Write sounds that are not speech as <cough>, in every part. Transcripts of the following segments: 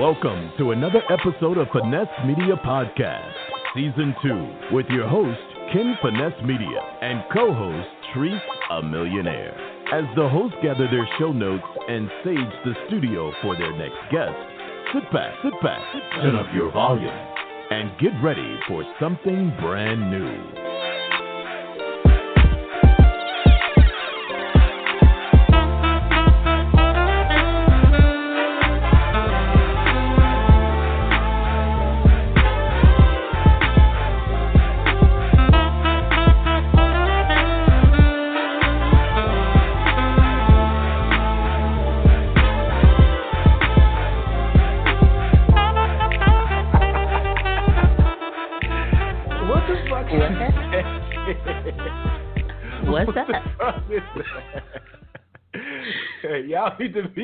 Welcome to another episode of Finesse Media Podcast, Season 2, with your host, Ken Finesse Media, and co host, Treese, a millionaire. As the hosts gather their show notes and sage the studio for their next guest, sit back, sit back, turn up your volume, and get ready for something brand new.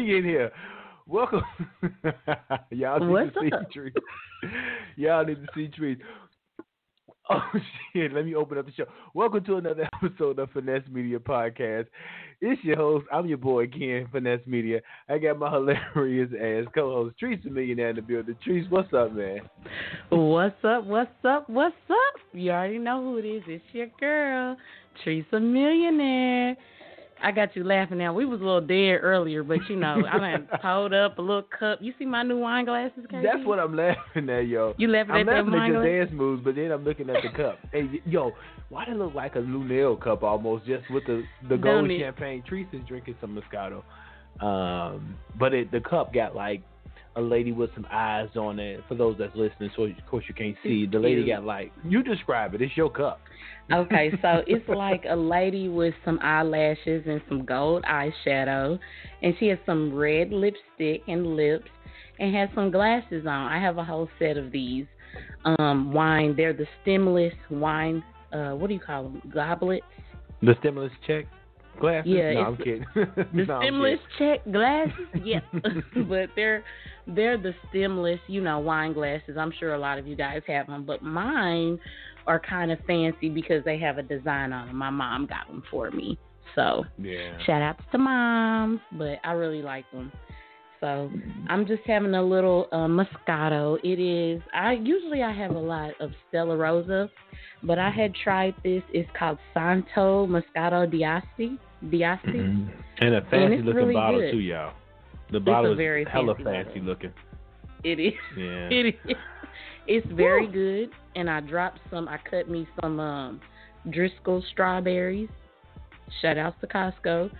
Y'all need to be in here. Welcome. <laughs> y'all need What's to see up? Treese. <laughs> y'all need to see Treese. <laughs> Oh shit! Let me open up the show. Welcome to another episode of Finesse Media Podcast. It's your host. I'm your boy Ken Finesse Media. I got my hilarious ass co-host Treese the Millionaire in the building. Treese, what's up, man? What's up? What's up? What's up? You already know who it is. It's your girl, Teresa Millionaire. I got you laughing now. We was a little dead earlier, but you know, I done <laughs> pulled up a little cup. You see my new wine glasses, KG? That's what I'm laughing at, yo. You laughing I'm at that laughing at wine your glass? dance moves, but then I'm looking at the cup. <laughs> Hey, yo, why does it look like a Lunel cup almost, just with the the gold champagne? Teresa's drinking some Moscato, um, but it, the cup got like a lady with some eyes on it. For those that's listening, so of course you can't see. The lady got like you describe it. It's your cup. Okay, <laughs> so it's like a lady with some eyelashes and some gold eyeshadow, and she has some red lipstick and lips, and has some glasses on. I have a whole set of these um, wine. They're the stemless wine. Uh, what do you call them? Goblets. The stimulus check glasses. Yeah, no, <laughs> I'm kidding. The No, stemless check glasses, <laughs> yeah, <laughs> but they're they're the stemless, you know, wine glasses. I'm sure a lot of you guys have them, but mine are kind of fancy because they have a design on them. My mom got them for me, so. Yeah. shout outs to moms. But I really like them. So I'm just having a little uh, Moscato. It is. I usually I have a lot of Stella Rosa, but I had tried this. It's called Santo Moscato d'Asti. d'Asti. Mhm. And a fancy it's looking really bottle good. too, y'all. The bottle is very hella fancy fancy looking. It is. <laughs> Yeah. It is. It's very good. And I dropped some. I cut me some um, Driscoll strawberries. Shout outs to Costco.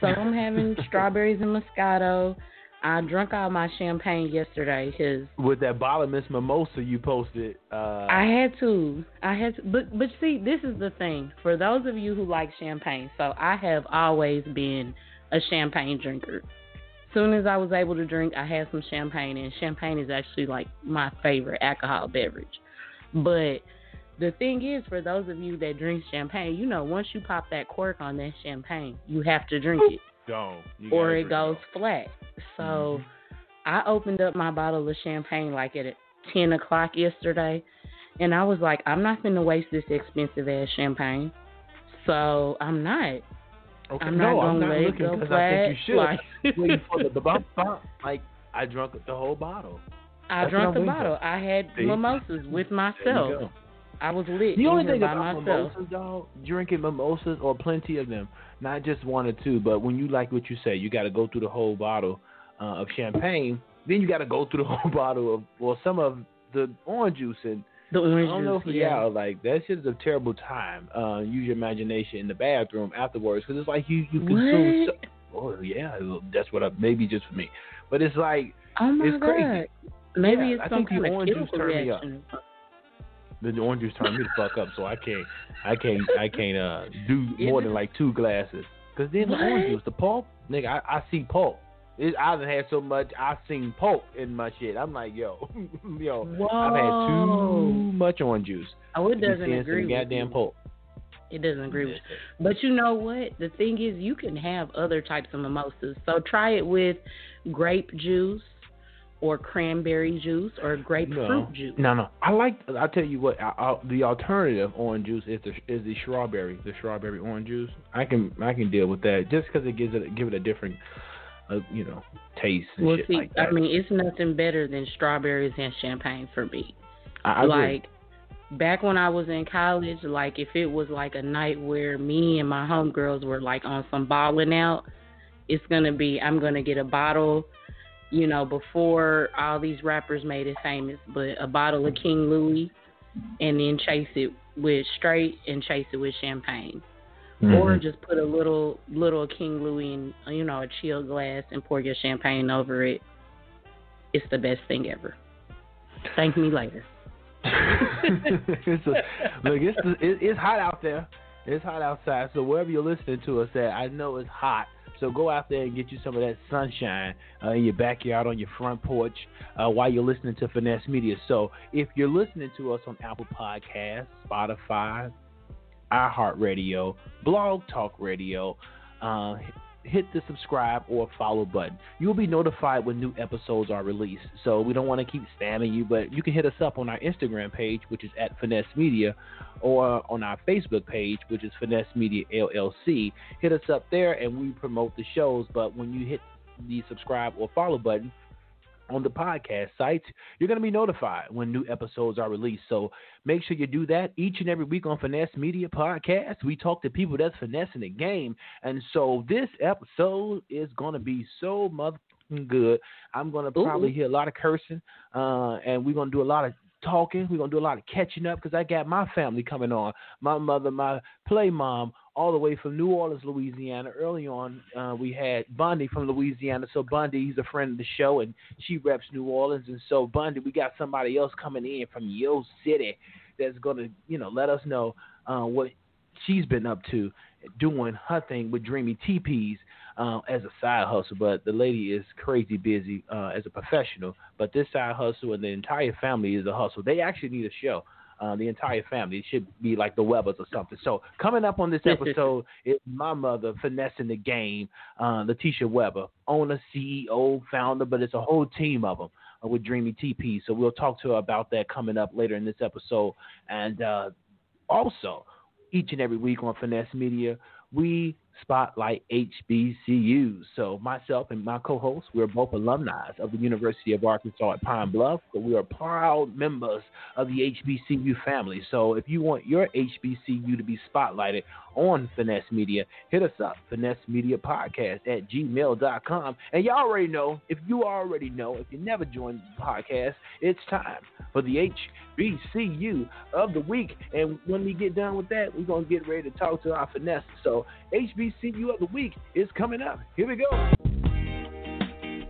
So I'm having <laughs> strawberries and Moscato. I drunk all my champagne yesterday because with that bottle of Miss Mimosa you posted. Uh, I had to. I had to. But but see, this is the thing. For those of you who like champagne, so I have always been a champagne drinker. Soon as I was able to drink, I had some champagne, and champagne is actually like my favorite alcohol beverage. But the thing is, for those of you that drink champagne, you know, once you pop that cork on that champagne, you have to drink it, You or it goes flat. So. Mhm. I opened up my bottle of champagne like at 10 o'clock yesterday, and I was like, I'm not going to waste this expensive ass champagne. So I'm not. Okay. I'm no, not I'm going to not it looking go 'cause flat. I think you should. Like, <laughs> Waiting for the, the bump, <laughs> bump. Like I drunk the whole bottle. I That's drank the bottle. I had See? mimosas with myself. I was lit The only thing about myself. mimosas, dog, drinking mimosas or plenty of them, not just one or two, but when you like what you say, you got to go through the whole bottle uh, of champagne. Then you got to go through the <laughs> whole bottle of, well, some of the orange juice and The orange I don't know juice. for yeah. y'all, like that shit is a terrible time. Uh, use your imagination in the bathroom afterwards, because it's like you you consume. So, oh yeah, that's what I, maybe just for me, but it's like Oh my it's god. crazy. Maybe Yeah, it's I some think the kind of orange juice turned me up. The orange juice turned me the fuck up, so I can't I can't I can't uh do more than like two glasses. Cause then the orange juice, the pulp, nigga, I, I see pulp. It, I've had so much. I've seen pulp in my shit. I'm like, yo, <laughs> yo, Whoa. I've had too much orange juice. Oh, it doesn't agree with goddamn you. pulp. It doesn't agree with But you know what? The thing is, you can have other types of mimosas. So try it with grape juice or cranberry juice or grapefruit No, juice. no, no. I like. I tell you what. I, I, the alternative orange juice is the is the strawberry, the strawberry orange juice. I can I can deal with that just because it gives it give it a different uh, you know, taste and well, see, like. I mean, it's nothing better than strawberries and champagne for me. I, like back when I was in college, like if it was like a night where me and my homegirls were like on some balling out, it's gonna be I'm gonna get a bottle, you know, before all these rappers made it famous, but a bottle of King Louis and then chase it with straight and chase it with champagne. Or Mhm. just put a little little King Louis in you know, a chill glass and pour your champagne over it. It's the best thing ever. Thank me later. <laughs> it's a, look, it's it's hot out there. It's hot outside. So wherever you're listening to us at, I know it's hot. So go out there and get you some of that sunshine uh, in your backyard, on your front porch, uh, while you're listening to Finesse Media. So if you're listening to us on Apple Podcasts, Spotify, iHeartRadio, Blog Talk Radio, uh, hit the subscribe or follow button. You'll be notified when new episodes are released. So we don't want to keep spamming you, but you can hit us up on our Instagram page, which is at Finesse Media, or on our Facebook page, which is Finesse Media LLC. Hit us up there and we promote the shows. But when you hit the subscribe or follow button, on the podcast sites, you're going to be notified when new episodes are released. So make sure you do that each and every week on Finesse Media Podcast. We talk to people that's finessing the game. And so this episode is going to be so motherfucking good. I'm going to probably Ooh. hear a lot of cursing, uh, and we're going to do a lot of talking. We're to do a lot of catching up because I got my family coming on. My mother, my play mom, all the way from New Orleans, Louisiana. Early on, uh, we had Bundy from Louisiana. So Bundy, he's a friend of the show, and she reps New Orleans. And so Bundy, we got somebody else coming in from Yo City that's to, you know, let us know uh, what she's been up to, doing her thing with Dreamy TPs uh, as a side hustle. But the lady is crazy busy uh, as a professional. But this side hustle and the entire family is a hustle. They actually need a show. Uh, the entire family. It should be like the Webbers or something. So coming up on this <laughs> episode is my mother finessing the game, uh, Latishia Weber, owner, CEO, founder, but it's a whole team of them uh, with Dreamy TP. So we'll talk to her about that coming up later in this episode. And uh, also, each and every week on Finesse Media, we spotlight HBCU. So myself and my co-host, we're both alumni of the University of Arkansas at Pine Bluff, but we are proud members of the HBCU family. So if you want your HBCU to be spotlighted on Finesse Media, hit us up, Finesse Media Podcast at gmail.com. And you already know, if you already know, if you never joined the podcast, it's time for the HBCU of the week. And when we get done with that, we're going to get ready to talk to our finesse. So HBCU of the week is coming up. Here we go.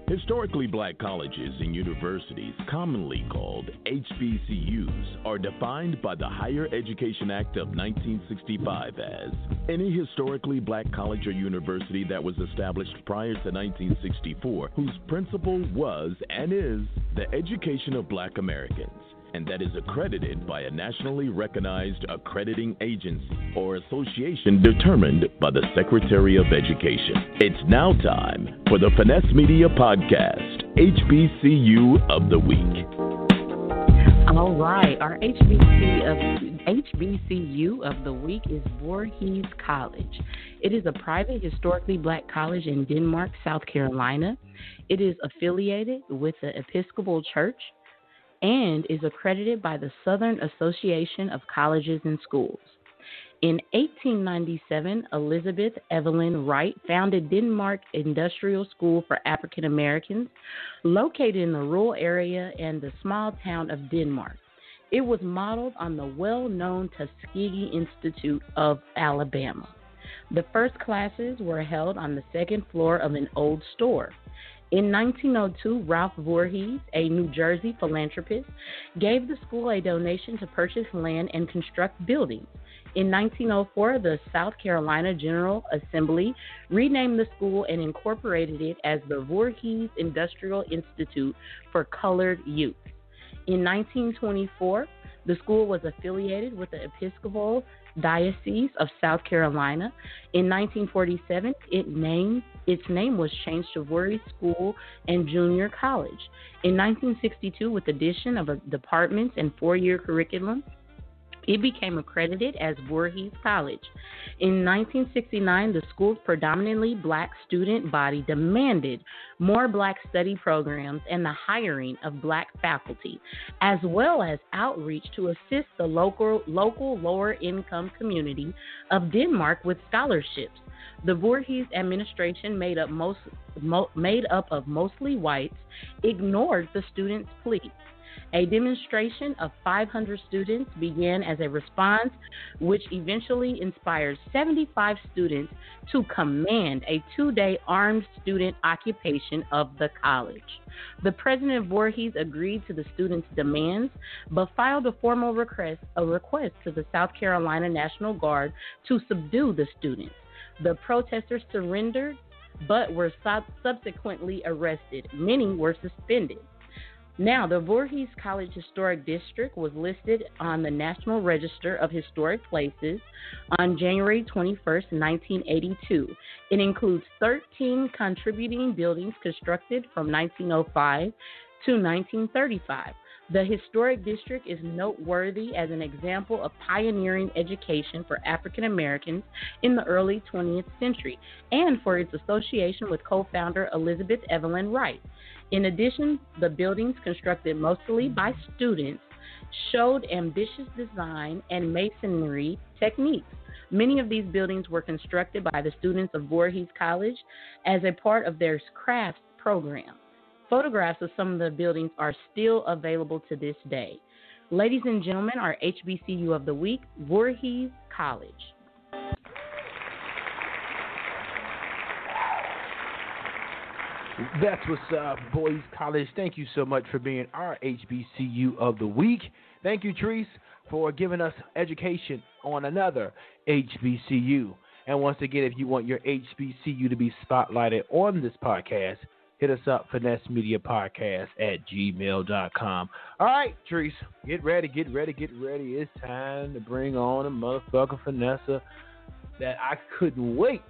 Historically black colleges and universities, commonly called HBCUs, are defined by the Higher Education Act of 1965 as any historically black college or university that was established prior to 1964 whose principle was and is the education of black Americans and that is accredited by a nationally recognized accrediting agency or association determined by the Secretary of Education. It's now time for the Finesse Media Podcast, HBCU of the Week. All right, our HBC of HBCU of the week is Voorhees College. It is a private, historically black college in Denmark, South Carolina. It is affiliated with the Episcopal Church and is accredited by the Southern Association of Colleges and Schools. In 1897, Elizabeth Evelyn Wright founded Denmark Industrial School for African Americans, located in the rural area and the small town of Denmark. It was modeled on the well known Tuskegee Institute of Alabama. The first classes were held on the second floor of an old store. In 1902, Ralph Voorhees, a New Jersey philanthropist, gave the school a donation to purchase land and construct buildings. In 1904, the South Carolina General Assembly renamed the school and incorporated it as the Voorhees Industrial Institute for Colored Youth. In 1924, the school was affiliated with the Episcopal Diocese of South Carolina. In 1947, it named, its name was changed to Voorhees School and Junior College. In 1962, with addition of a departments and four-year curriculum, It became accredited as Voorhees College. In 1969, the school's predominantly black student body demanded more black study programs and the hiring of black faculty, as well as outreach to assist the local, local lower income community of Denmark with scholarships. The Voorhees administration, made up, most, mo, made up of mostly whites, ignored the students' pleas. A demonstration of 500 students began as a response, which eventually inspired 75 students to command a two day armed student occupation of the college. The president of Voorhees agreed to the students' demands, but filed a formal request, a request to the South Carolina National Guard to subdue the students. The protesters surrendered but were sub- subsequently arrested. Many were suspended. Now, the Voorhees College Historic District was listed on the National Register of Historic Places on January 21, 1982. It includes 13 contributing buildings constructed from 1905 to 1935. The historic district is noteworthy as an example of pioneering education for African Americans in the early 20th century and for its association with co founder Elizabeth Evelyn Wright. In addition, the buildings constructed mostly by students showed ambitious design and masonry techniques. Many of these buildings were constructed by the students of Voorhees College as a part of their crafts program. Photographs of some of the buildings are still available to this day. Ladies and gentlemen, our HBCU of the week, Voorhees College. That's what's up, Boys College. Thank you so much for being our HBCU of the week. Thank you, Treese, for giving us education on another HBCU. And once again, if you want your HBCU to be spotlighted on this podcast, hit us up, Finesse Media Podcast at gmail.com. All right, Treese, get ready, get ready, get ready. It's time to bring on a motherfucker Finessa that I couldn't wait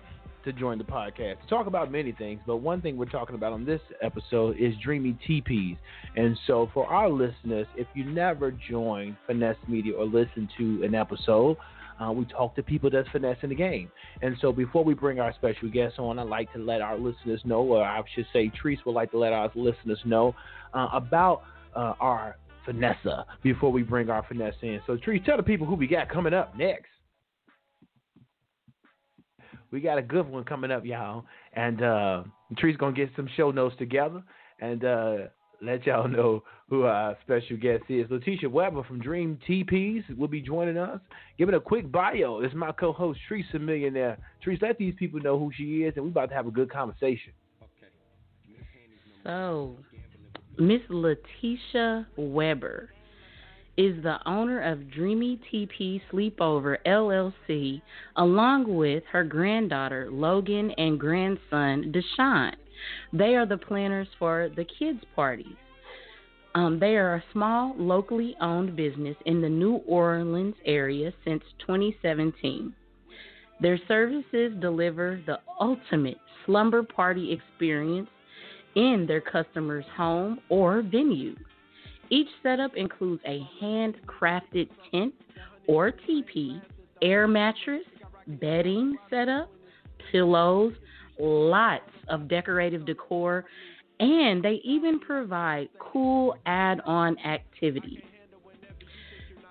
to join the podcast to talk about many things, but one thing we're talking about on this episode is Dreamy Teepees. And so, for our listeners, if you never joined Finesse Media or listened to an episode, uh, we talk to people that's finessing the game. And so, before we bring our special guest on, I'd like to let our listeners know, or I should say, Treese would like to let our listeners know uh, about uh, our finesse before we bring our finesse in. So, Treese, tell the people who we got coming up next we got a good one coming up, y'all. And uh Tree's gonna get some show notes together and uh let y'all know who our special guest is. Latishia Weber from Dream TPs will be joining us. Giving a quick bio. This is my co-host Teresa Millionaire. Teresa, let these people know who she is, and we're about to have a good conversation. Okay. So, Miss Latishia Weber is the owner of Dreamy TP Sleepover LLC, along with her granddaughter Logan and grandson Deshaun. They are the planners for the kids' parties. Um, they are a small, locally owned business in the New Orleans area since 2017. Their services deliver the ultimate slumber party experience in their customers' home or venue. Each setup includes a handcrafted tent or teepee, air mattress, bedding setup, pillows, lots of decorative decor, and they even provide cool add on activities.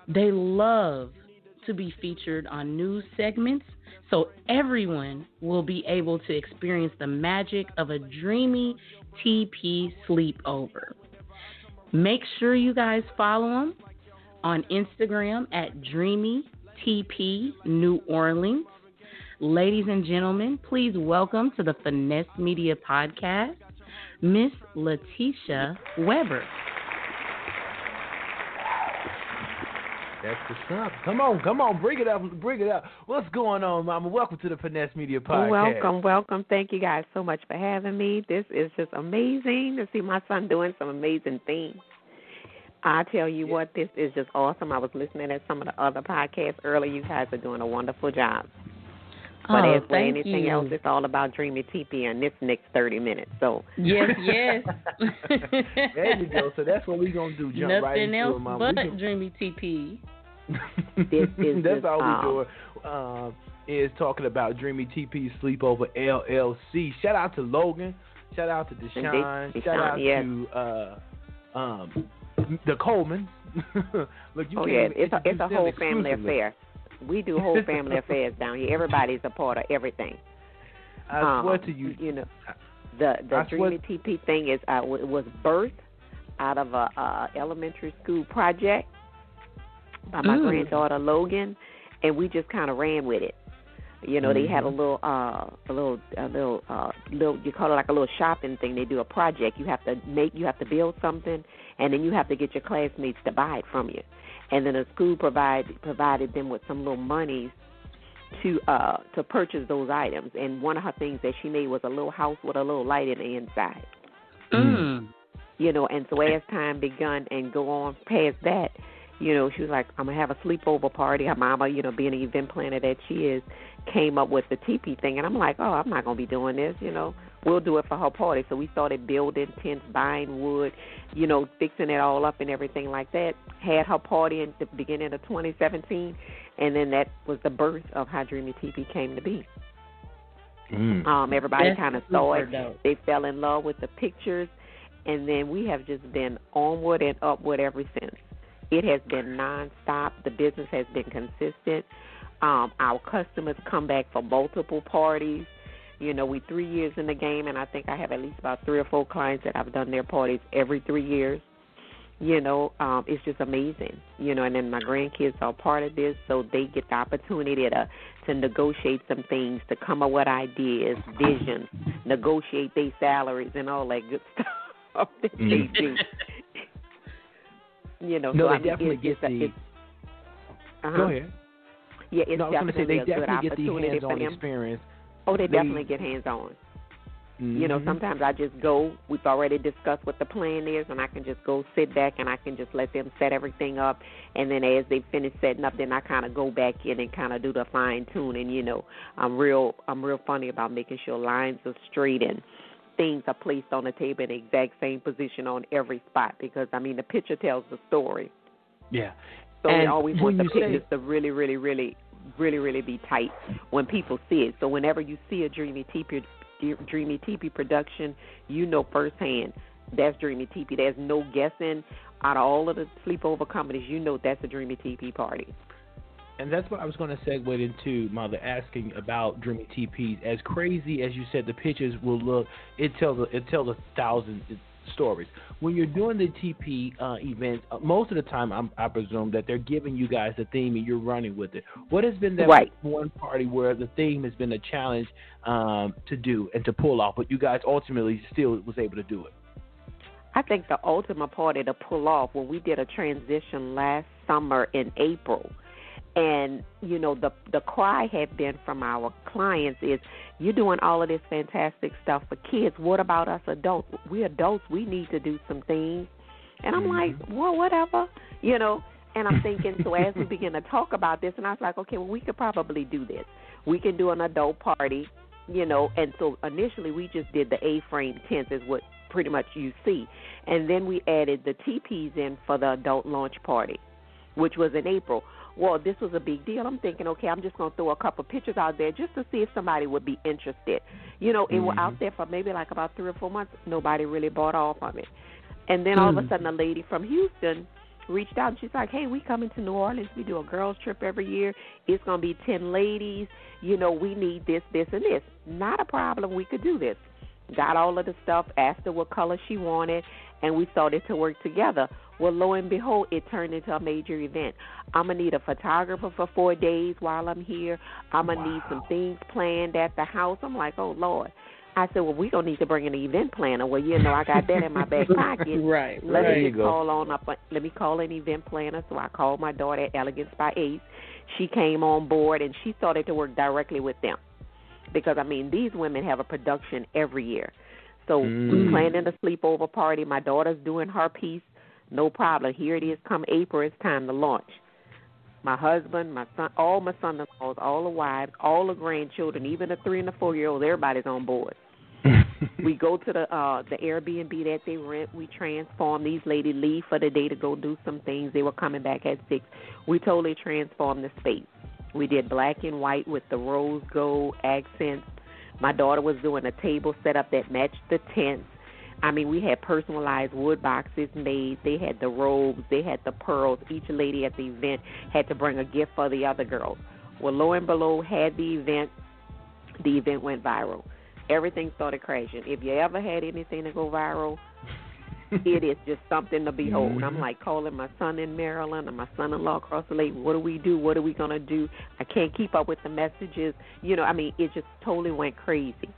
They love to be featured on news segments so everyone will be able to experience the magic of a dreamy TP sleepover. Make sure you guys follow them on Instagram at Dreamy TP New Orleans. Ladies and gentlemen, please welcome to the Finesse Media Podcast, Miss Latishia Weber. That's the stuff. Come on, come on, bring it up, bring it up. What's going on, Mama? Welcome to the Finesse Media Podcast. Welcome, welcome. Thank you guys so much for having me. This is just amazing to see my son doing some amazing things. I tell you what, this is just awesome. I was listening to some of the other podcasts earlier. You guys are doing a wonderful job. But oh, as for anything you. else, it's all about Dreamy TP in this next 30 minutes. So Yes, <laughs> yes. <laughs> there you go. So that's what we're gonna do. Jump Nothing right into else it, Mama. but We can- Dreamy TP. <laughs> This is That's just, all we um, doing. Um, is talking about Dreamy TP Sleepover LLC. Shout out to Logan. Shout out to And Deshaun. they- Shout Deshaun, out yes. to uh, um, the Coleman. Look, you oh can't yeah, it's a it's a whole family affair. We do whole family affairs down here. Everybody's a part of everything. I um, swear to you. You know, the the I swear- Dreamy TP thing is uh, was birthed out of a uh, elementary school project by my Ooh. granddaughter Logan, and we just kind of ran with it. You know, they had a Mhm. little, uh, a little, a little, uh, little. You call it like a little shopping thing. They do a project. You have to make, you have to build something, and then you have to get your classmates to buy it from you. And then the school provide provided them with some little monies to uh to purchase those items. And one of her things that she made was a little house with a little light in the inside. Mm. You know, and so as time begun and go on past that, you know, she was like, I'm gonna have a sleepover party. Her mama, you know, being an event planner that she is, came up with the teepee thing and I'm like, Oh, I'm not gonna be doing this, you know. We'll do it for her party. So we started building tents, buying wood, you know, fixing it all up and everything like that. Had her party in the beginning of twenty seventeen and then that was the birth of how Dreamy Teepee came to be. Mm. Um, everybody kind of saw it. dope. They fell in love with the pictures, and then we have just been onward and upward ever since. It has been nonstop. The business has been consistent. Um, our customers come back for multiple parties. You know, we three years in the game, and I think I have at least about three or four clients that I've done their parties every three years. You know, um, it's just amazing. You know, and then my grandkids are part of this, so they get the opportunity to to negotiate some things, to come up with ideas, visions, negotiate their salaries, and all that good <laughs> stuff that they Mhm. do. You know, No, so they I mean, definitely it, get the. it's, uh-huh. Go ahead. Yeah, it's no, I was going to say definitely they a good definitely get the opportunity for hands-on them. experience. Oh, they they- definitely get hands on. You know, Mhm. sometimes I just go. We've already discussed what the plan is, and I can just go sit back and I can just let them set everything up. And then as they finish setting up, then I kind of go back in and kind of do the fine tuning. You know, I'm real. I'm real funny about making sure lines are straight and things are placed on the table in the exact same position on every spot. Because I mean, the picture tells the story. Yeah. So we always want the you say- pictures to really, really, really, really, really be tight when people see it. So whenever you see a Dreamy Teepee, Dreamy Teepee production, you know firsthand that's Dreamy Teepee. There's no guessing. Out of all of the sleepover companies, you know that's a Dreamy Teepee party. And that's what I was going to segue into, Mother, asking about Dreamy TPs. As crazy as you said, the pictures will look. It tells a, it tells a thousand stories. When you're doing the TP uh, events, uh, most of the time, I'm, I presume that they're giving you guys the theme and you're running with it. What has been that Right. one party where the theme has been a challenge um, to do and to pull off, but you guys ultimately still was able to do it? I think the ultimate party to pull off when we did a transition last summer in April, and you know the the cry had been from our clients is you're doing all of this fantastic stuff for kids. What about us adults? We adults we need to do some things, and I'm mm-hmm. like, well, whatever, you know. And I'm thinking, so as we begin to talk about this, and I was like, okay, well, we could probably do this. We can do an adult party, you know. And so initially, we just did the A-frame tents, is what pretty much you see, and then we added the teepees in for the adult launch party, which was in April. Well, this was a big deal. I'm thinking, okay, I'm just going to throw a couple pictures out there just to see if somebody would be interested. You know, it was out there for maybe like about three or four months. Nobody really bought off on it. And then all of a Mm. sudden, a lady from Houston reached out and she's like, "Hey, we coming to New Orleans. We do a girls trip every year. It's gonna be ten ladies. You know, we need this, this, and this. Not a problem. We could do this. Got all of the stuff. Asked her what color she wanted, and we started to work together. Well, lo and behold, it turned into a major event. I'm gonna need a photographer for four days while I'm here. I'm gonna need some things planned at the house. I'm like, oh Lord. I said, well, we gonna need to bring an event planner. Well, you know, I got that in my back <laughs> pocket. right, Let me right. go. call on up. Let me call an event planner. So I called my daughter Elegance by Ace. She came on board and she started to work directly with them because I mean these women have a production every year. So we Mm. planning a sleepover party. My daughter's doing her piece. No problem. Here it is. Come April, it's time to launch. My husband, my son, all my son-in-laws, all the wives, all the grandchildren, even the three and the four-year-olds, everybody's on board. <laughs> we go to the uh the Airbnb that they rent. We transform. These ladies leave for the day to go do some things. They were coming back at six. We totally transformed the space. We did black and white with the rose gold accents. My daughter was doing a table setup that matched the tents. I mean, we had personalized wood boxes made. They had the robes, they had the pearls. Each lady at the event had to bring a gift for the other girls. Well, lo and behold, had the event. The event went viral. Everything started crashing. If you ever had anything to go viral, it is just something to behold. Mm-hmm. I'm like calling my son in Maryland and my son-in-law across the lake. What do we do? What are we gonna do? I can't keep up with the messages. You know, I mean, it just totally went crazy.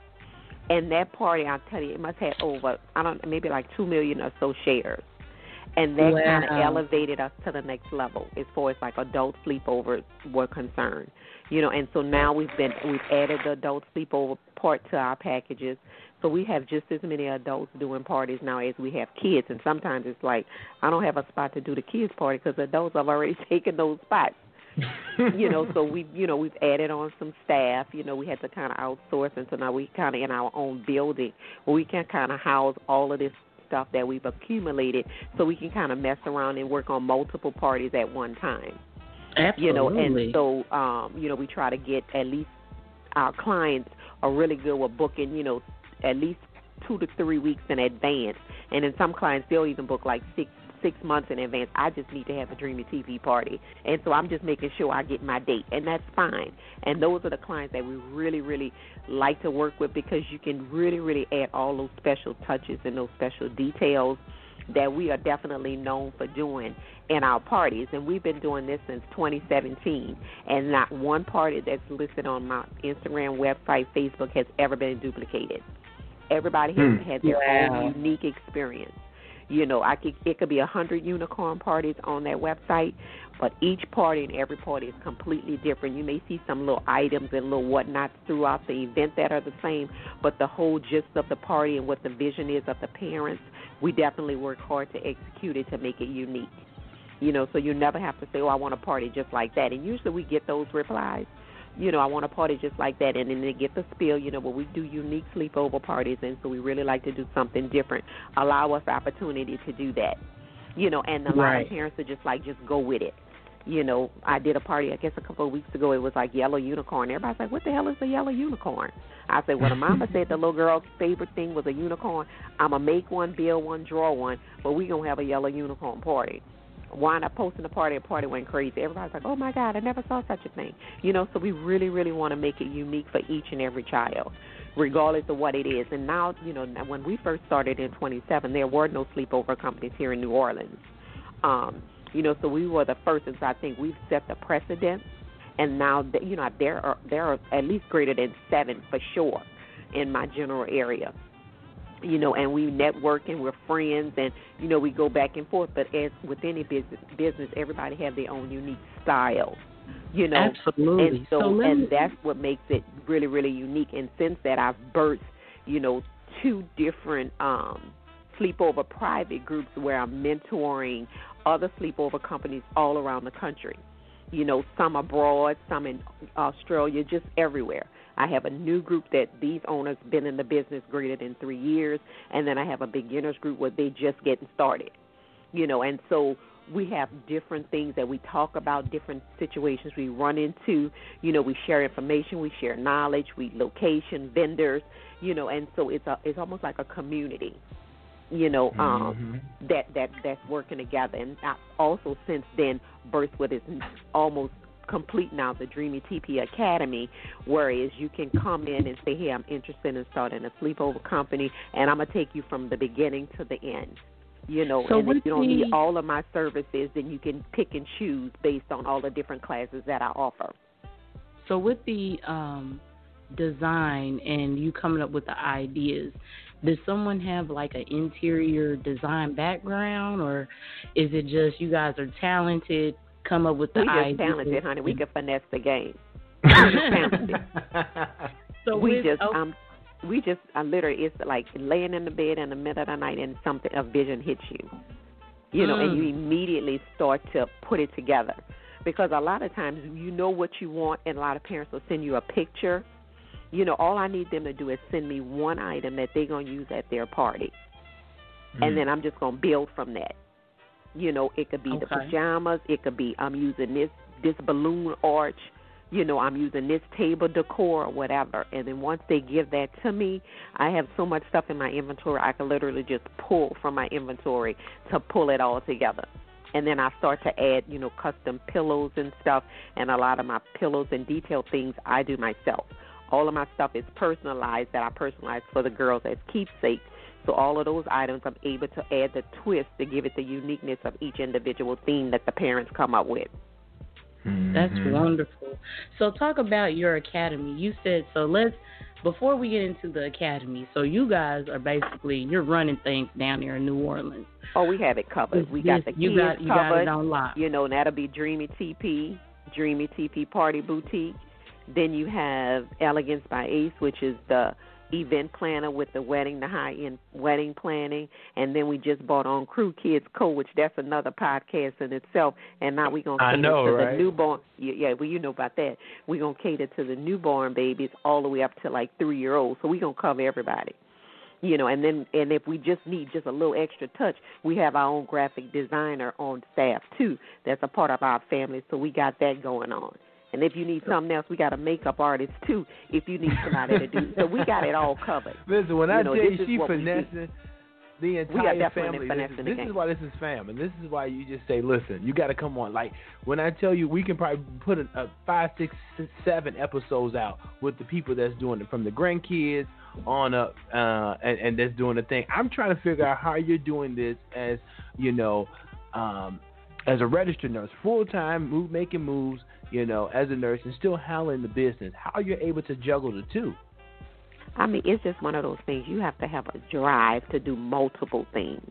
And that party, I'll tell you, it must have over I don't maybe like two million or so shares. And that wow. kind of elevated us to the next level as far as like adult sleepovers were concerned. You know, and so now we've been we've added the adult sleepover part to our packages. So we have just as many adults doing parties now as we have kids, and sometimes it's like I don't have a spot to do the kids party because adults have already <laughs> taken those spots. you know, so we, you know, we've added on some staff. You know, we had to kind of outsource, and so now we kind of in our own building where we can kind of house all of this stuff that we've accumulated, so we can kind of mess around and work on multiple parties at one time. Absolutely. You know, and so um, you know, we try to get at least our clients are really good with booking. You know, at least two to three weeks in advance, and in some clients they'll even book like six six months in advance. I just need to have a Dreamy TP party. And so I'm just making sure I get my date, and that's fine. And those are the clients that we really, really like to work with because you can really, really add all those special touches and those special details that we are definitely known for doing in our parties. And we've been doing this since 2017. And not one party that's listed on my Instagram, website, Facebook has ever been duplicated. Everybody has hmm. had their wow. own unique experience. You know, I could it could be a hundred unicorn parties on that website, but each party and every party is completely different. You may see some little items and little whatnots throughout the event that are the same, but the whole gist of the party and what the vision is of the parents, we definitely work hard to execute it to make it unique. You know, so you never have to say, "Oh, I want a party just like that." And usually we get those replies you know, I want a party just like that. And then they get the spill, you know, but we do unique sleepover parties, and so we really like to do something different. Allow us opportunity to do that, you know, and a lot right. of parents are just like, just go with it. You know, I did a party, I guess a couple of weeks ago. It was like yellow unicorn. Everybody's like, "What the hell is a yellow unicorn?" I said, "Well, the mama said the little girl's favorite thing was a unicorn. I'ma make one, build one, draw one, but we gonna have a yellow unicorn party." Wound up posting the party. The party went crazy. Everybody's like, "Oh my God, I never saw such a thing." You know, so we really, really want to make it unique for each and every child, regardless of what it is. And now, you know, when we first started in 27, there were no sleepover companies here in New Orleans. Um, you know, so we were the first, and so I think we've set the precedent. And now, you know, there are there are at least greater than seven for sure in my general area you know, and we network and we're friends, and you know, we go back and forth. But as with any business, business, everybody have their own unique style, you know. Absolutely. And so, so and that's what makes it really, really unique. And since that, I've birthed, you know, two different um sleepover private groups where I'm mentoring other sleepover companies all around the country. You know, some abroad, some in Australia, just everywhere. I have a new group that these owners been in the business greater than three years, and then I have a beginners group where they just getting started. You know, and so we have different things that we talk about, different situations we run into. You know, we share information, we share knowledge, we location, vendors. You know, and so it's a it's almost like a community. You know, um, mm-hmm. that that that's working together, and I also since then, birth with is almost complete now the Dreamy TP Academy, whereas you can come in and say, hey, I'm interested in starting a sleepover company, and I'm going to take you from the beginning to the end. You know, so and if you don't the, need all of my services, then you can pick and choose based on all the different classes that I offer. So with the um, design and you coming up with the ideas, does someone have like an interior design background, or is it just you guys are talented, come up with the we ideas. just talented, honey. We can finesse the game. <laughs> so we with, just oh, um we just I literally it's like laying in the bed in the middle of the night and something a vision hits you. You know, mm. and you immediately start to put it together. Because a lot of times you know what you want and a lot of parents will send you a picture You know, all I need them to do is send me one item that they're gonna use at their party, mm-hmm. and then I'm just gonna build from that. You know, it could be okay. the pajamas. It could be I'm using this this balloon arch. You know, I'm using this table decor or whatever. And then once they give that to me, I have so much stuff in my inventory I can literally just pull from my inventory to pull it all together and then I start to add, you know, custom pillows and stuff, and a lot of my pillows and detailed things I do myself. All of my stuff is personalized that I personalize for the girls as keepsakes. So all of those items, I'm able to add the twist to give it the uniqueness of each individual theme that the parents come up with. That's Mhm. wonderful. So talk about your academy. You said so. Let's before we get into the academy. So you guys are basically you're running things down there in New Orleans. Oh, we have it covered. We got the you kids got you covered. got it on lock. You know, and that'll be Dreamy TP, Dreamy TP Party Boutique. Then you have Elegance by Ace, which is the event planner with the wedding, the high end wedding planning, and then we just bought on Crew Kids Co, which that's another podcast in itself. And now we're gonna cater know, to right? the newborn. Yeah, yeah, well you know about that. We're gonna cater to the newborn babies all the way up to like three year olds. So we're gonna cover everybody you know and then and if we just need just a little extra touch we have our own graphic designer on staff too that's a part of our family so we got that going on and if you need something else we got a makeup artist too if you need somebody to do so we got it all covered <laughs> Listen, when You I know, tell you she what we do. finessing the entire family. This, the this is why this is fam, and this is why you just say, listen, you got to come on. Like when I tell you, we can probably put a, a five, six, six, seven episodes out with the people that's doing it, from the grandkids on up, uh, and, and that's doing the thing. I'm trying to figure out how you're doing this as you know. Um, as a registered nurse, full time, move, making moves, you know, as a nurse, and still handling the business. How you're able to juggle the two? I mean, it's just one of those things. You have to have a drive to do multiple things,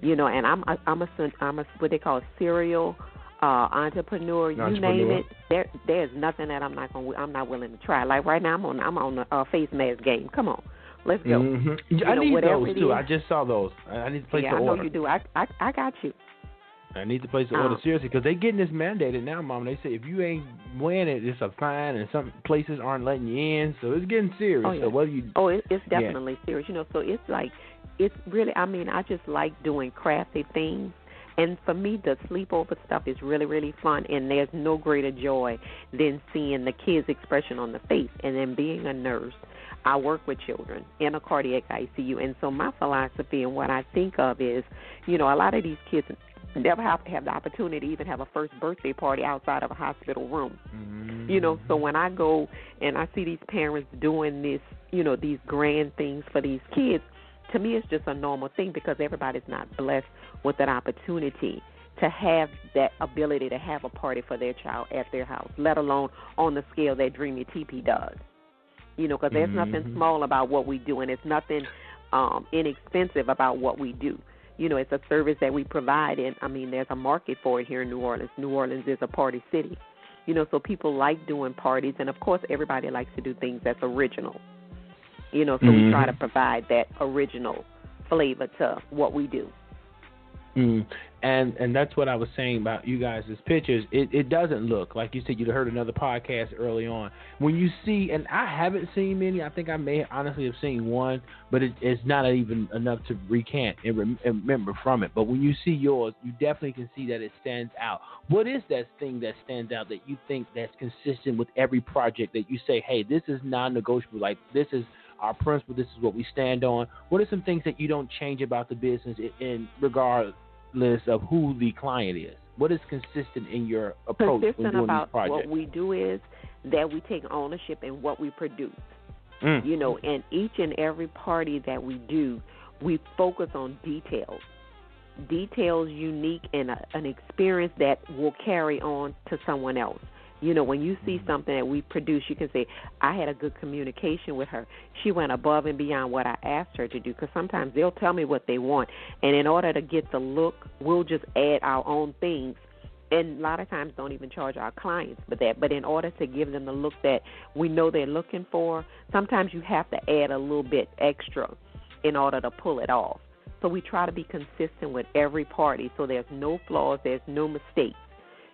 you know. And I'm a, I'm a I'm a what they call a serial uh, entrepreneur. You name it. There there's nothing that I'm not going I'm not willing to try. Like right now, I'm on I'm on the uh, face mask game. Come on, let's go. Mhm. I know, need those too. I just saw those. I need to place yeah, the I know you do. I I I got you. I need to place the order Um, seriously because they getting this mandated now, Mom. They say if you ain't wearing it, it's a fine, and some places aren't letting you in. So it's getting serious. Oh, yeah. So whether you Oh, it, it's Yeah. definitely serious. You know, so it's like it's really. I mean, I just like doing crafty things. And for me, the sleepover stuff is really, really fun. And there's no greater joy than seeing the kids' expression on the face. And then being a nurse, I work with children in a cardiac ICU. And so my philosophy and what I think of is, you know, a lot of these kids never have have the opportunity to even have a first birthday party outside of a hospital room. You know, so when I go and I see these parents doing this, you know, these grand things for these kids, to me it's just a normal thing because everybody's not blessed with that opportunity to have that ability to have a party for their child at their house, let alone on the scale that Dreamy TP does. You know, because there's nothing Mhm. small about what we do, and it's nothing um, inexpensive about what we do. You know, it's a service that we provide, and I mean, there's a market for it here in New Orleans. New Orleans is a party city. You know, so people like doing parties, and of course, everybody likes to do things that's original. You know, so we try Mhm. to provide that original flavor to what we do. Mm. And and that's what I was saying about you guys' pictures. It it doesn't look like you said you'd heard another podcast early on. When you see, and I haven't seen many. I think I may honestly have seen one, but it, it's not even enough to recant and, rem- and remember from it. But when you see yours, you definitely can see that it stands out. What is that thing that stands out that you think that's consistent with every project that you say, hey, this is non-negotiable. Like this is our principle. This is what we stand on. What are some things that you don't change about the business in, in regard list of who the client is. What is consistent in your approach Consistent about what we do is that we take ownership in what we produce. Mm. You know, and each and every party that we do, we focus on details. Details unique and a, an experience that will carry on to someone else. You know, when you see mm-hmm. something that we produce, you can say, I had a good communication with her. She went above and beyond what I asked her to do. Because sometimes they'll tell me what they want. And in order to get the look, we'll just add our own things. And a lot of times don't even charge our clients for that. But in order to give them the look that we know they're looking for, sometimes you have to add a little bit extra in order to pull it off. So we try to be consistent with every party so there's no flaws, there's no mistakes.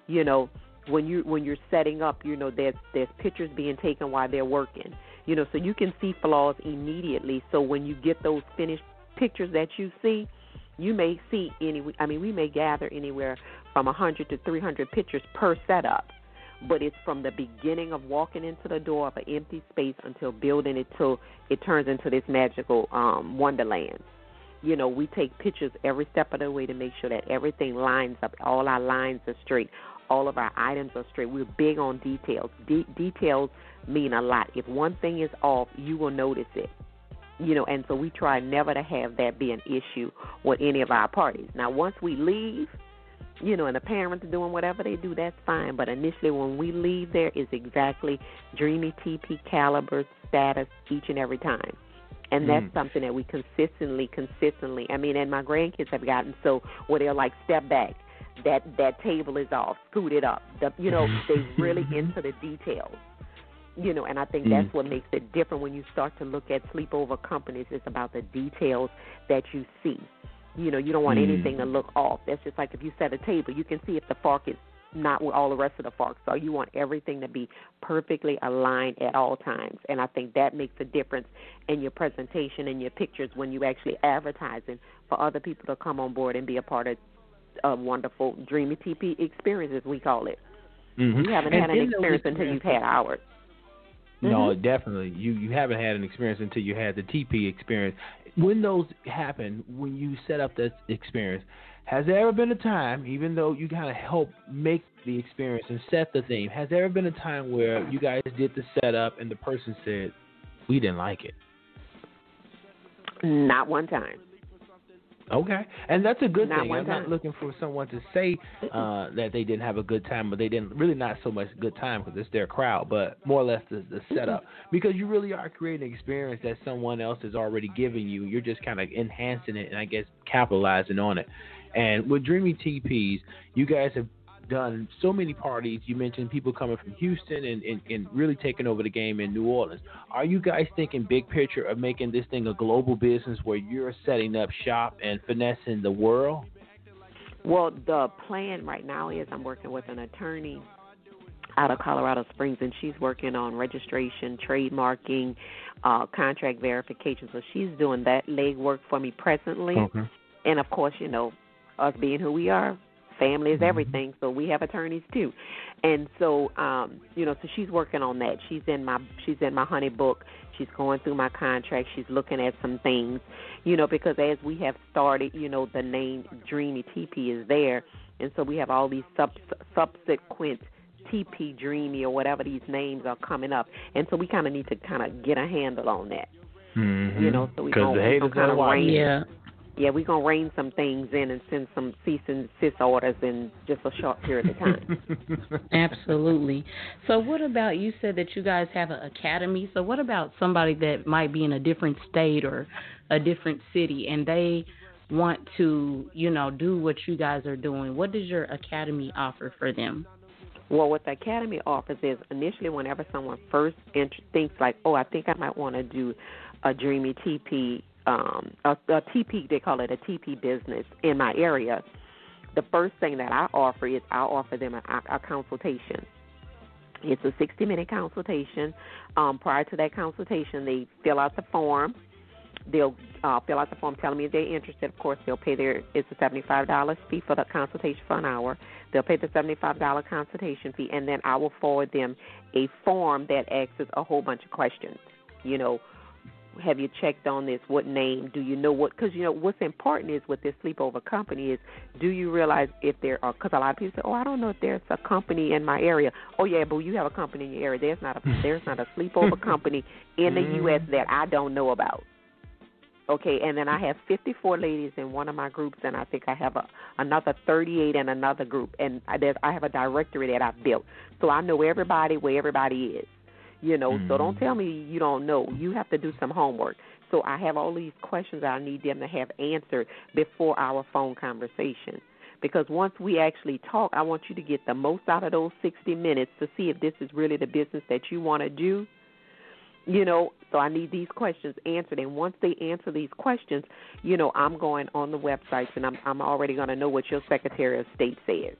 You know, when you when you're setting up, you know, there's there's pictures being taken while they're working. You know, so you can see flaws immediately. So when you get those finished pictures that you see, you may see any. I mean, we may gather anywhere from 100 to 300 pictures per setup but it's from the beginning of walking into the door of an empty space until building it till it turns into this magical um wonderland. You know, we take pictures every step of the way to make sure that everything lines up, all our lines are straight, all of our items are straight. We're big on details. De- details mean a lot. If one thing is off, you will notice it. You know, and so we try never to have that be an issue with any of our parties. Now, once we leave, you know, and the parents are doing whatever they do, that's fine. But initially, when we leave there, is exactly Dreamy TP caliber status each and every time. And that's mm. something that we consistently, consistently. I mean, and my grandkids have gotten so where they're like, step back, that that table is off, scoot it up. The, you know, they really <laughs> into the details. You know, and I think that's mm. what makes it different when you start to look at sleepover companies. It's about the details that you see you know, you don't want mm. anything to look off. That's just like if you set a table, you can see if the fork is not with all the rest of the forks. So you want everything to be perfectly aligned at all times. And I think that makes a difference in your presentation and your pictures when you actually advertising for other people to come on board and be a part of a wonderful Dreamy TP experience, as we call it. Mm-hmm. You haven't and had an experience until you've had ours. No, mm-hmm. definitely. You you haven't had an experience until you had the TP experience when those happen, when you set up this experience, has there ever been a time, even though you kind of help make the experience and set the theme, has there ever been a time where you guys did the setup and the person said, "We didn't like it"? Not one time. Okay, and that's a good not thing. I'm time. not looking for someone to say uh, that they didn't have a good time, but they didn't really not so much good time because it's their crowd, but more or less the, the setup. <laughs> Because you really are creating an experience that someone else is already giving you. You're just kind of enhancing it and I guess capitalizing on it. And with Dreamy TPs, you guys have done so many parties. You mentioned people coming from Houston and, and, and really taking over the game in New Orleans. Are you guys thinking big picture of making this thing a global business where you're setting up shop and finessing the world? Well, the plan right now is I'm working with an attorney out of Colorado Springs, and she's working on registration, trademarking, uh, contract verification. So she's doing that legwork for me presently. Okay. And of course, you know, us being who we are, family is mm-hmm. everything so we have attorneys too. And so um you know so she's working on that. She's in my she's in my HoneyBook. She's going through my contract. She's looking at some things you know because as we have started you know the name dreamy tp is there. And so we have all these sub subsequent tp dreamy or whatever these names are coming up. And so we kind of need to kind of get a handle on that. Mm-hmm. you know so we don't kind of rein, yeah yeah, we're gonna rein some things in and send some cease and desist orders in just a short period of time. <laughs> Absolutely. So, what about you said that you guys have an academy? So, what about somebody that might be in a different state or a different city and they want to, you know, do what you guys are doing? What does your academy offer for them? Well, what the academy offers is initially, whenever someone first ent- thinks like, "Oh, I think I might want to do a Dreamy TP um, a, a TP, they call it a TP business in my area, the first thing that I offer is I offer them a, a consultation. It's a 60 minute consultation. Um, prior to that consultation, they fill out the form. They'll uh, fill out the form telling me if they're interested. Of course, they'll pay their it's a $75 fee for the consultation for an hour. They'll pay the $75 consultation fee, and then I will forward them a form that asks a whole bunch of questions. You know, have you checked on this? What name? Do you know what? Because you know what's important is with this sleepover company is do you realize if there are? Because a lot of people say, oh, I don't know if there's a company in my area. Oh yeah, but you have a company in your area. There's not a <laughs> there's not a sleepover company in the U.S. Mm-hmm. that I don't know about. Okay, and then I have 54 ladies in one of my groups, and I think I have a, another 38 in another group, and I, there's I have a directory that I've built, so I know everybody where everybody is. You know, mm-hmm. so don't tell me you don't know. You have to do some homework. So I have all these questions that I need them to have answered before our phone conversation. Because once we actually talk, I want you to get the most out of those 60 minutes to see if this is really the business that you want to do. You know, so I need these questions answered. And once they answer these questions, you know, I'm going on the websites and I'm I'm already going to know what your Secretary of State says.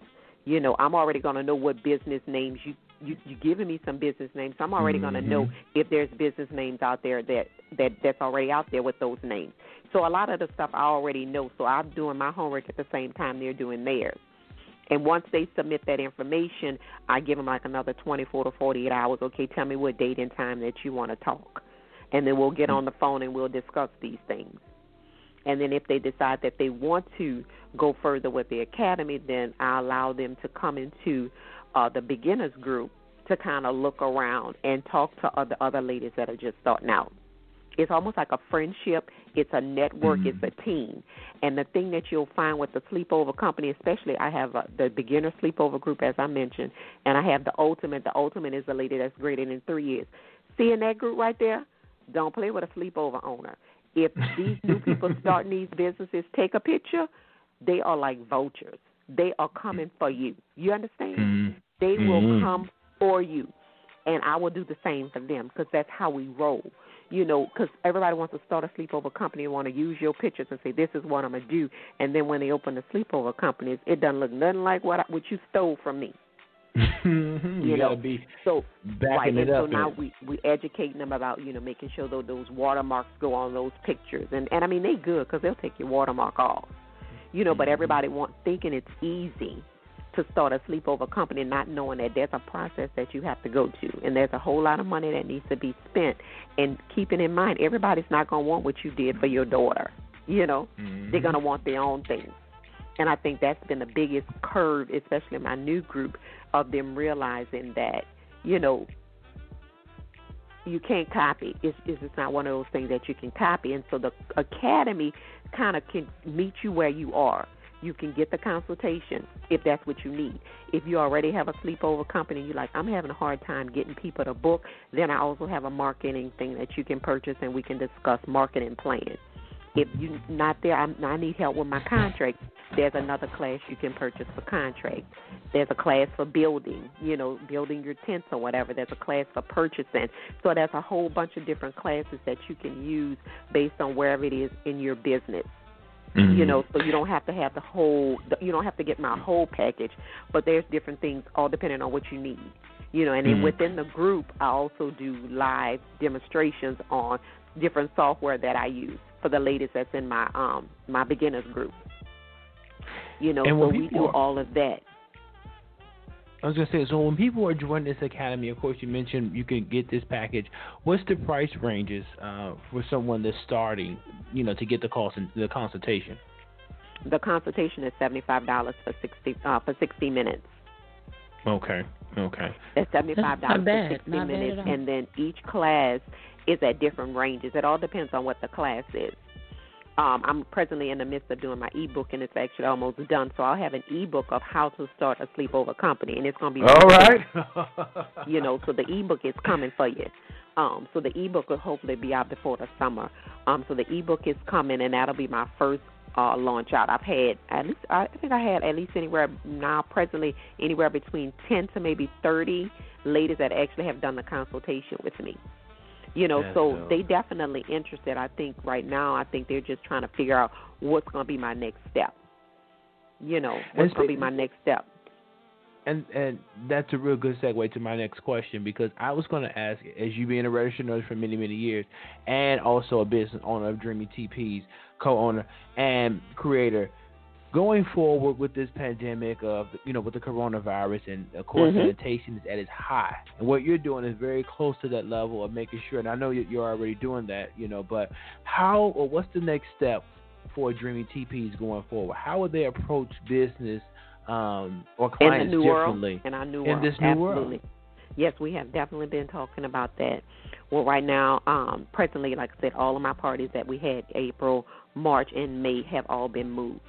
You know, I'm already going to know what business names you you you giving me some business names, so I'm already mm-hmm. going to know if there's business names out there that that that's already out there with those names. So a lot of the stuff I already know, so I'm doing my homework at the same time they're doing theirs. And once they submit that information, I give them like another 24 to 48 hours. Okay, tell me what date and time that you want to talk, and then we'll get on the phone and we'll discuss these things. And then if they decide that they want to go further with the academy, then I allow them to come into uh, the beginners group to kind of look around and talk to other other ladies that are just starting out. It's almost like a friendship. It's a network. Mm-hmm. It's a team. And the thing that you'll find with the sleepover company, especially, I have a, the beginner sleepover group, as I mentioned, and I have the ultimate. The ultimate is the lady that's greater than three years. Seeing that group right there, don't play with a sleepover owner. If these new people <laughs> starting these businesses take a picture, they are like vultures. They are coming for you. You understand? Mm-hmm. They will mm-hmm. come for you, and I will do the same for them because that's how we roll. You know, because everybody wants to start a sleepover company and want to use your pictures and say this is what I'm gonna do, and then when they open the sleepover companies, it doesn't look nothing like what I, what you stole from me. <laughs> you, you gotta know, be so backing right, and up. so now we we educating them about you know making sure those those watermarks go on those pictures, and and I mean they good because they'll take your watermark off, you know. But Mm-hmm. everybody want thinking it's easy to start a sleepover company, not knowing that there's a process that you have to go to, and there's a whole lot of money that needs to be spent. And keeping in mind, everybody's not gonna want what you did for your daughter. You know, mm-hmm. they're gonna want their own things. And I think that's been the biggest curve, especially in my new group, of them realizing that, you know, you can't copy. It's, it's not one of those things that you can copy. And so the academy kind of can meet you where you are. You can get the consultation if that's what you need. If you already have a sleepover company, you're like, I'm having a hard time getting people to book, then I also have a marketing thing that you can purchase and we can discuss marketing plans. If you're not there, I'm, I need help with my contract. There's another class you can purchase for contract. There's a class for building, you know, building your tents or whatever. There's a class for purchasing. So there's a whole bunch of different classes that you can use based on wherever it is in your business. Mm-hmm. You know, so you don't have to have the whole, you don't have to get my whole package, but there's different things all depending on what you need. You know, and then Mhm. within the group, I also do live demonstrations on different software that I use for the ladies that's in my um my beginners group. You know, And so when we do are- all of that. I was gonna say, so when people are joining this academy, of course, you mentioned you can get this package. What's the price ranges uh, for someone that's starting, you know, to get the cost the consultation? The consultation is seventy five dollars for sixty uh, for sixty minutes. Okay, okay. That's seventy five dollars not for sixty Not minutes, and then each class is at different ranges. It all depends on what the class is. Um, I'm presently in the midst of doing my ebook, and it's actually almost done. So I'll have an ebook of how to start a sleepover company, and it's going to be All right. <laughs> you know. So the ebook is coming for you. Um, so the ebook will hopefully be out before the summer. Um, so the ebook is coming, and that'll be my first uh, launch out. I've had at least I think I had at least anywhere now presently anywhere between ten to maybe thirty ladies that actually have done the consultation with me. You know, so dope. they definitely interested. I think right now, I think they're just trying to figure out what's going to be my next step. You know, what's going to be my next step. And and that's a real good segue to my next question because I was going to ask, as you being a registered nurse for many many years, and also a business owner of Dreamy TPs, co-owner and creator, going forward with this pandemic of you know with the coronavirus and of course Mhm. sanitation is at its high, and what you're doing is very close to that level of making sure. And I know you- you're already doing that, you know, but how or what's the next step for Dreamy TPs going forward? How would they approach business? Um, or in clients the new differently world. In our new in world. this new world. Yes, we have definitely been talking about that. Well, right now, um, presently, like I said, all of my parties that we had April, March, and May have all been moved.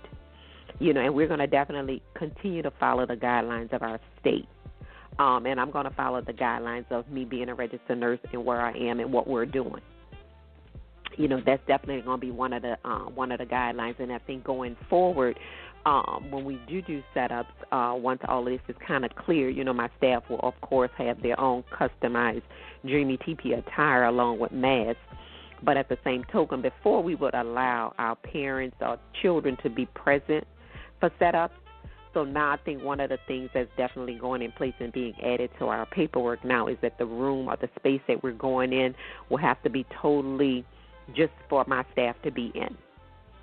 You know, and we're going to definitely continue to follow the guidelines of our state. Um, and I'm going to follow the guidelines of me being a registered nurse and where I am and what we're doing. You know, that's definitely going to be one of the uh, one of the guidelines. And I think going forward, um, when we do do setups, uh, once all of this is kind of clear, you know, my staff will of course have their own customized Dreamy TP attire along with masks. But at the same token, before we would allow our parents or children to be present for setups, so now I think one of the things that's definitely going in place and being added to our paperwork now is that the room or the space that we're going in will have to be totally just for my staff to be in.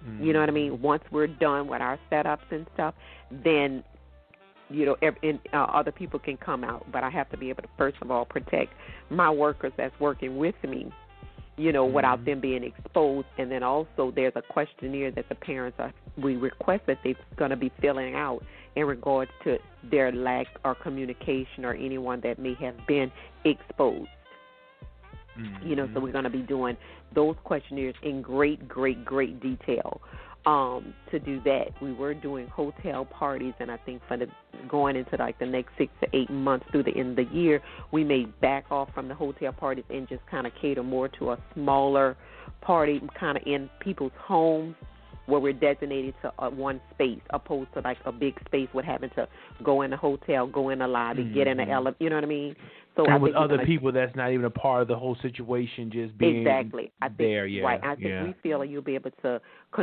Mm-hmm. You know what I mean? Once we're done with our setups and stuff, then you know, and, uh, other people can come out, but I have to be able to first of all protect my workers that's working with me you know, mm-hmm. without them being exposed. And then also there's a questionnaire that the parents are we request that they're going to be filling out in regards to their lack or communication or anyone that may have been exposed. Mm-hmm. You know, so we're going to be doing those questionnaires in great, great, great detail um, to do that. We were doing hotel parties, and I think for the going into like the next six to eight months through the end of the year, we may back off from the hotel parties and just kind of cater more to a smaller party, kind of in people's homes where we're designated to uh, one space opposed to like a big space with having to go in a hotel, go in a lobby, mm-hmm. get in the mm-hmm. elevator. You know what I mean? So and I with other people that's not even a part of the whole situation, just being exactly. I think, there. Yeah, right. I think yeah. we feel you'll be able to.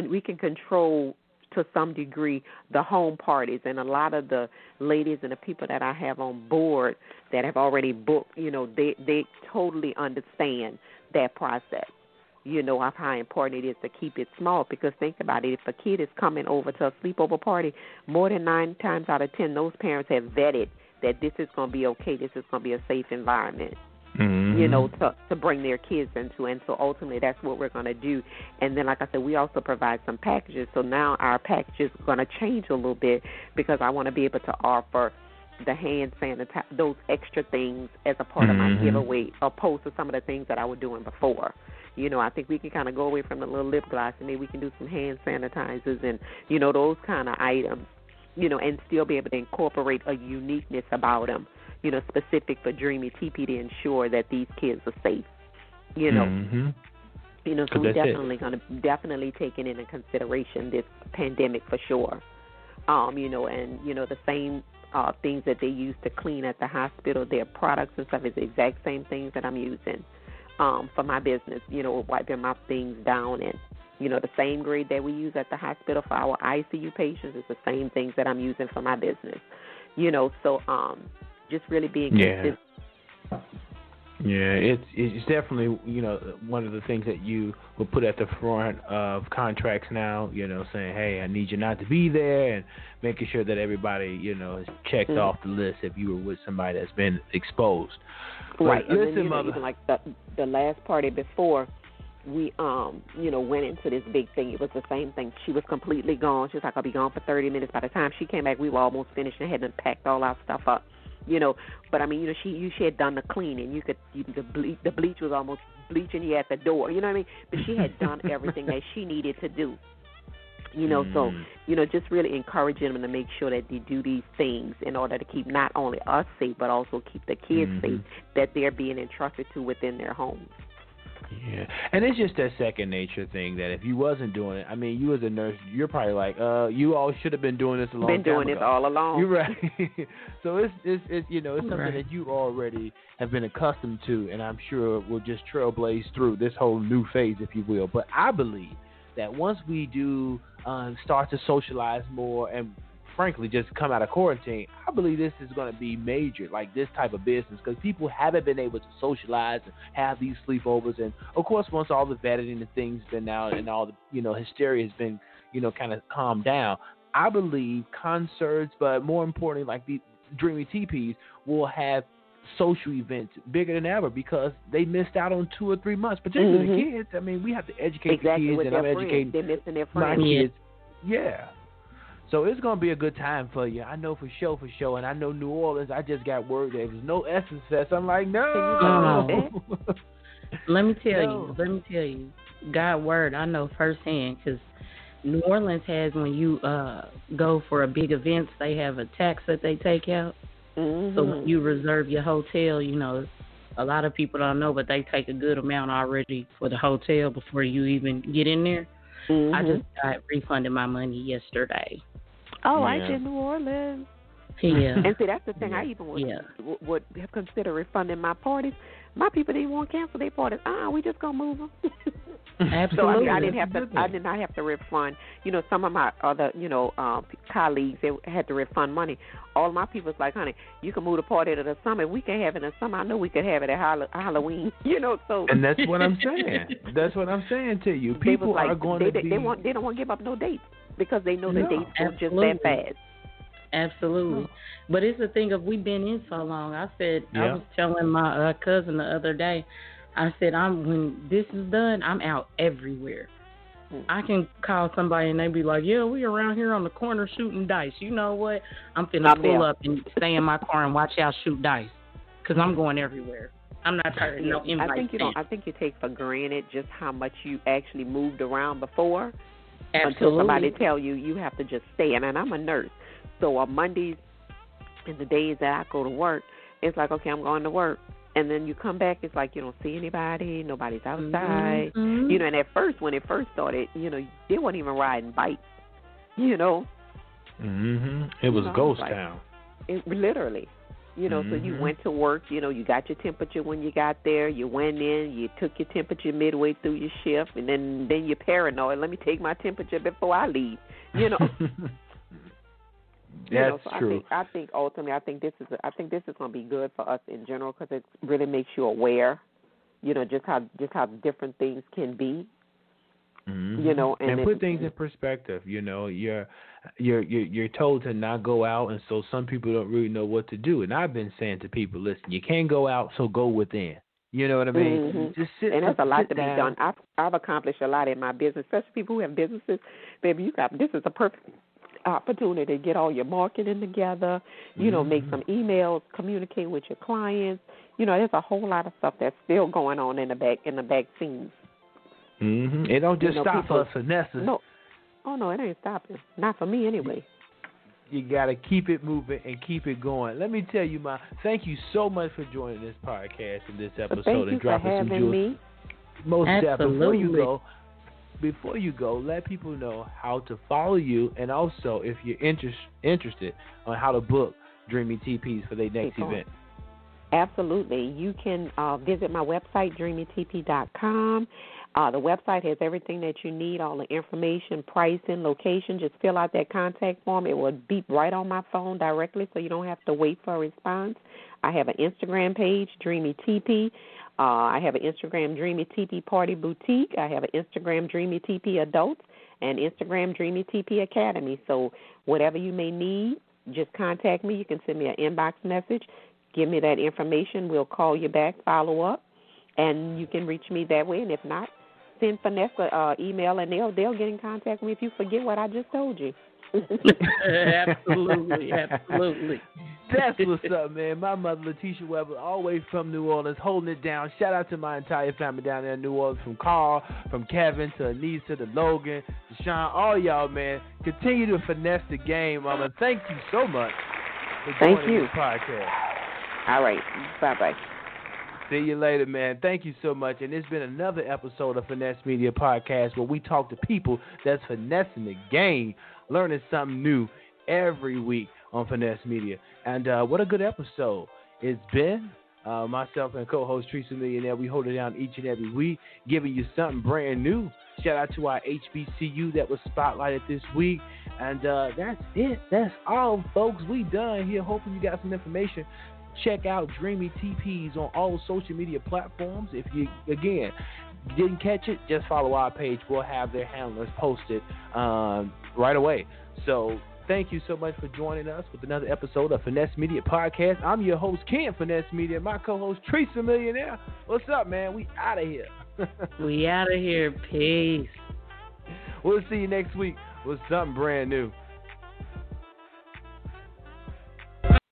We can control to some degree the home parties and a lot of the ladies and the people that I have on board that have already booked. You know, they they totally understand that process you know of how important it is to keep it small because think about it if a kid is coming over to a sleepover party more than nine times out of ten those parents have vetted that this is going to be okay. This is going to be a safe environment. Mm-hmm. You know, to to bring their kids into, and so ultimately that's what we're going to do. And then, like I said, we also provide some packages. So now our package is going to change a little bit because I want to be able to offer the hand sanitizer, those extra things as a part mm-hmm. of my mm-hmm. giveaway, opposed to some of the things that I was doing before. You know, I think we can kind of go away from the little lip gloss and maybe we can do some hand sanitizers and you know those kind of items you know, and still be able to incorporate a uniqueness about them, you know, specific for Dreamy TP to ensure that these kids are safe, you know. Mm-hmm. You know, so we're definitely going to definitely taking into consideration this pandemic for sure. Um, you know, and you know the same uh, things that they use to clean at the hospital, their products and stuff is the exact same things that I'm using um, for my business. You know, wiping my things down and you know, the same grade that we use at the hospital for our ICU patients is the same things that I'm using for my business. You know, so um just really being yeah. consistent. Yeah, it's it's definitely you know one of the things that you will put at the front of contracts now. You know, saying, "Hey, I need you not to be there," and making sure that everybody you know is checked mm-hmm. off the list if you were with somebody that's been exposed. Right. But and listen, then, you know, mother. even like the the last party before, we um you know went into this big thing. It was the same thing. She was completely gone. She was like i'll be gone for thirty minutes by the time she came back. We were almost finished and hadn't packed all our stuff up you know. But i mean you know she you she had done the cleaning. You could you, the bleach the bleach was almost bleaching you at the door you know what i mean? But she had done <laughs> everything that she needed to do you know. Mm. so you know just really encouraging them to make sure that they do these things in order to keep not only us safe but also keep the kids mm-hmm. safe that they're being entrusted to within their homes yeah, and it's just that second nature thing that if you wasn't doing it, I mean, you as a nurse, you're probably like, uh, you all should have been doing this a long been time doing ago. it all along. You're right. <laughs> so it's it's it's you know it's something right. that you already have been accustomed to, and I'm sure will just trailblaze through this whole new phase, if you will. But I believe that once we do um, start to socialize more and frankly just come out of quarantine, I believe this is going to be major, like this type of business, because people haven't been able to socialize and have these sleepovers. And of course, once all the vetting and things been out and all the you know hysteria has been you know kind of calmed down, I believe concerts, but more importantly, like the Dreamy TPs will have social events bigger than ever because they missed out on two or three months, particularly mm-hmm. the kids. I mean, we have to educate exactly the kids, and I'm friends. educating They're missing their my friends. kids. Yeah. So it's gonna be a good time for you. I know for sure, for sure. And I know New Orleans. I just got word there was no Essence Fest. I'm like, no. <laughs> Let me tell no. you. Let me tell you. God word, I know firsthand because New Orleans has when you uh go for a big event, they have a tax that they take out. Mm-hmm. So when you reserve your hotel, you know, a lot of people don't know, but they take a good amount already for the hotel before you even get in there. Mm-hmm. I just got refunded my money yesterday. Oh, Yeah. I did New Orleans. Yeah. And see, that's the thing. I even would Yeah. would have considered refunding my parties, My people didn't want to cancel their parties. Ah, uh we just gonna move them. Absolutely. <laughs> so I, mean, I didn't have to. I did not have to refund. You know, some of my other, you know, um, colleagues they had to refund money. All my people's like, honey, you can move the party to the summer. We can have it in the summer. I know we could have it at Halloween. <laughs> You know, so. And that's what I'm saying. <laughs> that's what I'm saying to you. People like, are going they, to they, be. They want. They don't want to give up no dates because they know the no, dates go just that fast. Absolutely. But it's the thing of we've been in so long. I said yeah. I was telling my uh, cousin the other day. I said I'm when this is done, I'm out everywhere. Hmm. I can call somebody and they be like, "Yeah, we around here on the corner shooting dice." You know what? I'm finna I'm pull there. up and stay in my car and watch y'all shoot dice, cause I'm going everywhere. I'm not tired of no invite. I think you don't. I think you take for granted just how much you actually moved around before. Absolutely. Until somebody tell you you have to just stay. And, and I'm a nurse, so on Mondays and the days that I go to work, it's like okay, I'm going to work. And then you come back, it's like you don't see anybody, nobody's outside. Mhm. You know, and at first, when it first started, you know, they weren't even riding bikes. You know, hmm It was No, ghost like- town. it, literally. You know, so you Mhm. went to work. You know, you got your temperature when you got there. You went in, you took your temperature midway through your shift, and then then you're paranoid. Let me take my temperature before I leave. You know. <laughs> You That's know, so true. I think I think ultimately I think this is I think this is going to be good for us in general because it really makes you aware, you know, just how just how different things can be. Mhm. You know, and and it- put things in perspective. You know, you're you're you're you're told to not go out, and so some people don't really know what to do. And I've been saying to people, listen, you can't go out, so go within. You know what I mean? Mhm. Just sit. and there's a lot to be done. I've I've accomplished a lot in my business, especially people who have businesses. Baby, you got this is a perfect opportunity to get all your marketing together. You know, make Mhm. some emails, communicate with your clients. You know, there's a whole lot of stuff that's still going on in the back in the back scenes. Hmm It don't just You know, stop people- us finesses. No, oh no, it ain't stopping. Not for me anyway. You gotta keep it moving and keep it going. Let me tell you, my thank you so much for joining this podcast and this episode thank you and for dropping some having jewels. me. Most definitely. Before you go, before you go, let people know how to follow you, and also if you're interest, interested on how to book Dreamy TPs for their next event. Absolutely. You can uh, visit my website, dreamytp.com. Uh, the website has everything that you need, all the information, pricing, location. Just fill out that contact form. It will beep right on my phone directly so you don't have to wait for a response. I have an Instagram page, Dreamy TP. Uh, I have an Instagram, Dreamy TP Party Boutique. I have an Instagram, Dreamy TP Adults, and Instagram, Dreamy TP Academy. So whatever you may need, just contact me. You can send me an inbox message give me that information. We'll call you back, follow up, and you can reach me that way. And if not, send Vanessa uh, email, and they'll they'll get in contact with me if you forget what I just told you. <laughs> absolutely, <laughs> absolutely. That's what's up, man. My mother, Latishia Weber, all the way from New Orleans, holding it down. Shout out to my entire family down there in New Orleans, from Carl, from Kevin to Anissa to Logan to Sean, all y'all, man. Continue to finesse the game, mama. Thank you so much for Thank joining you. this podcast. All right, bye bye. See you later, man. Thank you so much. And it's been another episode of Finesse Media Podcast where we talk to people that's finessing the game, learning something new every week on Finesse Media. And uh, what a good episode it's been. Uh, myself and co-host Teresa Millionaire, we hold it down each and every week, giving you something brand new. Shout out to our HBCU that was spotlighted this week. And uh, that's it. That's all, folks. We done here. Hoping you got some information check out Dreamy TPs on all social media platforms. If you again didn't catch it, just follow our page. We'll have their handlers posted um, right away. So thank you so much for joining us with another episode of Finesse Media Podcast. I'm your host Ken Finesse Media, my co-host Teresa Millionaire. What's up, man? We out of here. <laughs> We out of here. Peace. we'll see you next week with something brand new.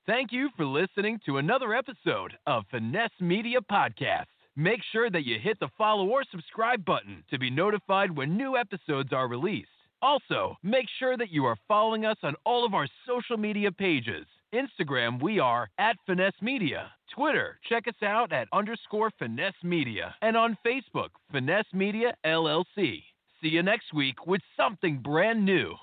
Thank you for listening to another episode of Finesse Media Podcast. Make sure that you hit the follow or subscribe button to be notified when new episodes are released. Also, make sure that you are following us on all of our social media pages. Instagram, we are at Finesse Media. Twitter, check us out at underscore Finesse Media. And on Facebook, Finesse Media LLC. See you next week with something brand new.